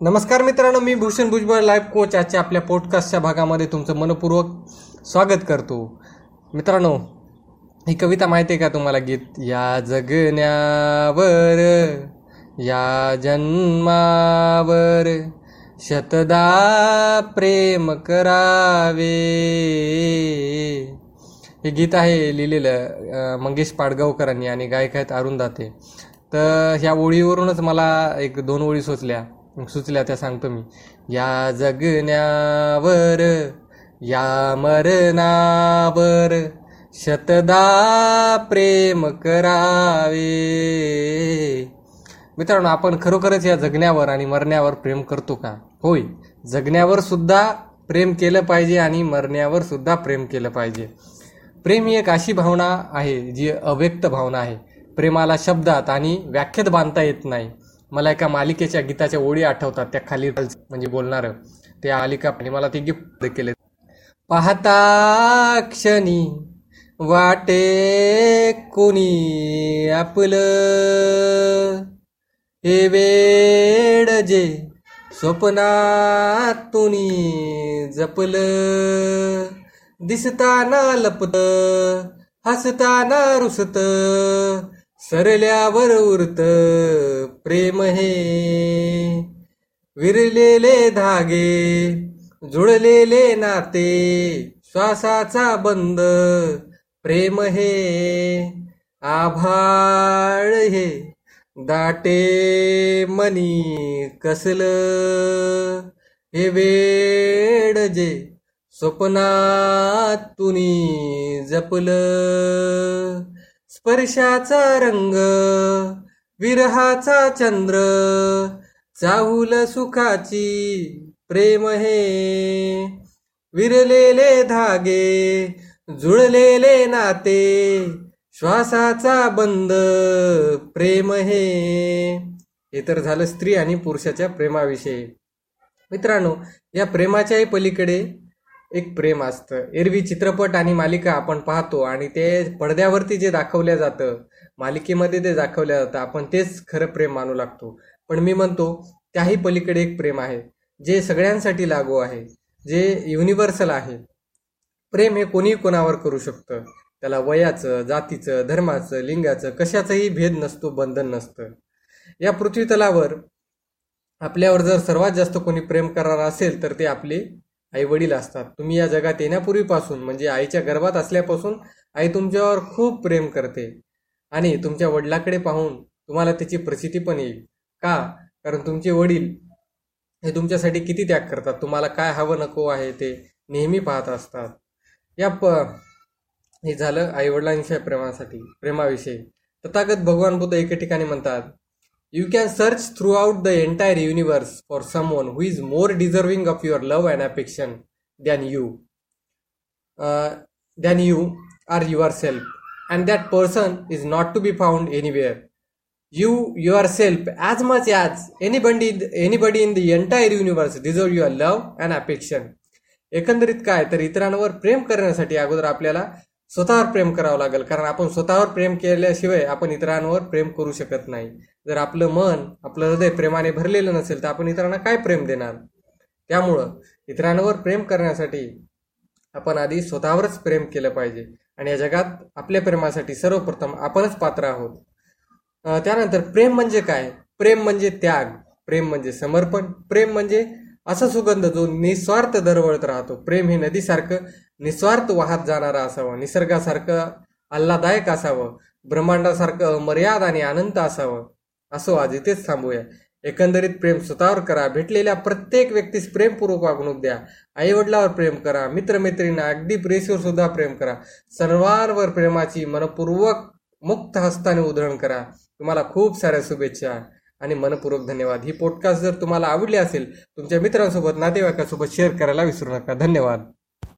नमस्कार मित्रांनो मी भूषण भुजबळ लाईव्ह कोच आजच्या आपल्या पॉडकास्टच्या भागामध्ये तुमचं मनपूर्वक स्वागत करतो. मित्रांनो ही कविता माहिती आहे का तुम्हाला गीत? या जगण्यावर या जन्मावर शतदा प्रेम करावे. हे गीत आहे लिहिलेलं मंगेश पाडगावकरांनी आणि गायक आहेत अरुण दाते. तर ह्या ओळीवरूनच मला एक दोन ओळी सुचल्या. सुचल्या त्या सांगतो मी. या जगण्यावर या मरणावर शतदा प्रेम करावे. मित्रांनो आपण खरोखरच या जगण्यावर आणि मरण्यावर प्रेम करतो का? होय. जगण्यावर सुद्धा प्रेम केलं पाहिजे आणि मरण्यावर सुद्धा प्रेम केलं पाहिजे. प्रेम ही एक अशी भावना आहे जी अव्यक्त भावना आहे. प्रेमाला शब्दात आणि व्याख्यात बांधता येत नाही. मला एका मालिकेच्या गीताच्या ओळी आठवतात त्या खाली म्हणजे बोलणार. त्या मालिका मला ते गिफ्ट केले पाहता क्षणी वाटे कोणी आपलं. हे वेड जे स्वप्नात तुनी जपलं. दिसताना लपत हसताना रुसत. सरल्यावर उरत प्रेम हे. विरलेले धागे जुळलेले नाते श्वासाचा बंद प्रेम हे. आभाळ हे. दाटे मनी कसलं? हे वेड जे स्वप्नात तुनी जपलं. स्पर्शाचा रंग विरहाचा चंद्र चाहूल सुखाची प्रेम हे. विरलेले धागे जुळलेले नाते श्वासाचा बंद प्रेम हे. हे तर झालं स्त्री आणि पुरुषाच्या प्रेमाविषयी. मित्रांनो या प्रेमाच्याही पलीकडे एक प्रेम असतं. एरवी चित्रपट आणि मालिका आपण पाहतो आणि ते पडद्यावरती जे दाखवलं जातं मालिकेमध्ये ते दाखवलं जातं आपण तेच खरं प्रेम मानू लागतो. पण मी म्हणतो त्याही पलीकडे एक प्रेम आहे जे सगळ्यांसाठी लागू आहे जे युनिव्हर्सल आहे. प्रेम हे कोणीही कोणावर करू शकतं. त्याला वयाचं जातीचं धर्माचं लिंगाचं कशाचाही भेद नसतो बंधन नसतं. या पृथ्वीतलावर आपल्यावर जर सर्वात जास्त कोणी प्रेम करणार असेल तर ते आपले आई वडील असतात. तुम्ही या जगात येण्यापूर्वीपासून म्हणजे आईच्या गर्भात असल्यापासून आई तुमच्यावर खूप प्रेम करते. आणि तुमच्या वडिलाकडे पाहून तुम्हाला त्याची प्रसिद्धी पण येईल. का? कारण तुमचे वडील हे तुमच्यासाठी किती त्याग करतात? तुम्हाला काय हवं नको आहे ते नेहमी पाहत असतात. या प हे झालं आईवडिलांच्या प्रेमासाठी प्रेमाविषयी. तथागत भगवान बुद्ध एके ठिकाणी म्हणतात you can search throughout the entire universe for someone who is more deserving of your love and affection than you than you are yourself and that person is not to be found anywhere you yourself as much as anybody anybody in the entire universe deserve your love and affection एकंदरीत काय? तर इतरांवर प्रेम करण्यासाठी अगोदर आपल्याला स्वतःवर प्रेम करावं लागेल. कारण आपण स्वतःवर प्रेम केल्याशिवाय आपण इतरांवर प्रेम करू शकत नाही. जर आपलं मन आपलं हृदय प्रेमाने भरलेलं नसेल तर आपण इतरांना काय प्रेम देणार? त्यामुळं इतरांवर प्रेम करण्यासाठी आपण आधी स्वतःवरच प्रेम केलं पाहिजे. आणि या जगात आपल्या प्रेमासाठी सर्वप्रथम आपणच पात्र आहोत. त्यानंतर प्रेम म्हणजे काय? प्रेम म्हणजे त्याग. प्रेम म्हणजे समर्पण. प्रेम म्हणजे असा सुगंध जो निस्वार्थ दरवळत राहतो. प्रेम हे नदीसारखं निस्वार्थ वाहत जाणारं असावं निसर्गासारखं आल्हादायक असावं ब्रह्मांडासारखं अमर्याद आणि अनंत असावं असो आज इथेच थांबूया. एकंदरीत प्रेम स्वतःवर करा भेटलेल्या प्रत्येक व्यक्तीस प्रेमपूर्वक वागणूक द्या. आई वडिलावर प्रेम करा मित्रमैत्रिणींना अगदी प्रेसीवर सुद्धा प्रेम करा. सर्वांवर प्रेमाची मनपूर्वक मुक्त हस्ताने उधळण करा. तुम्हाला खूप साऱ्या शुभेच्छा आणि मनपूर्वक धन्यवाद. ही पॉडकास्ट जर तुम्हाला आवडली असेल तुमच्या मित्रांसोबत नातेवाईकांसोबत शेअर करायला विसरू नका. धन्यवाद.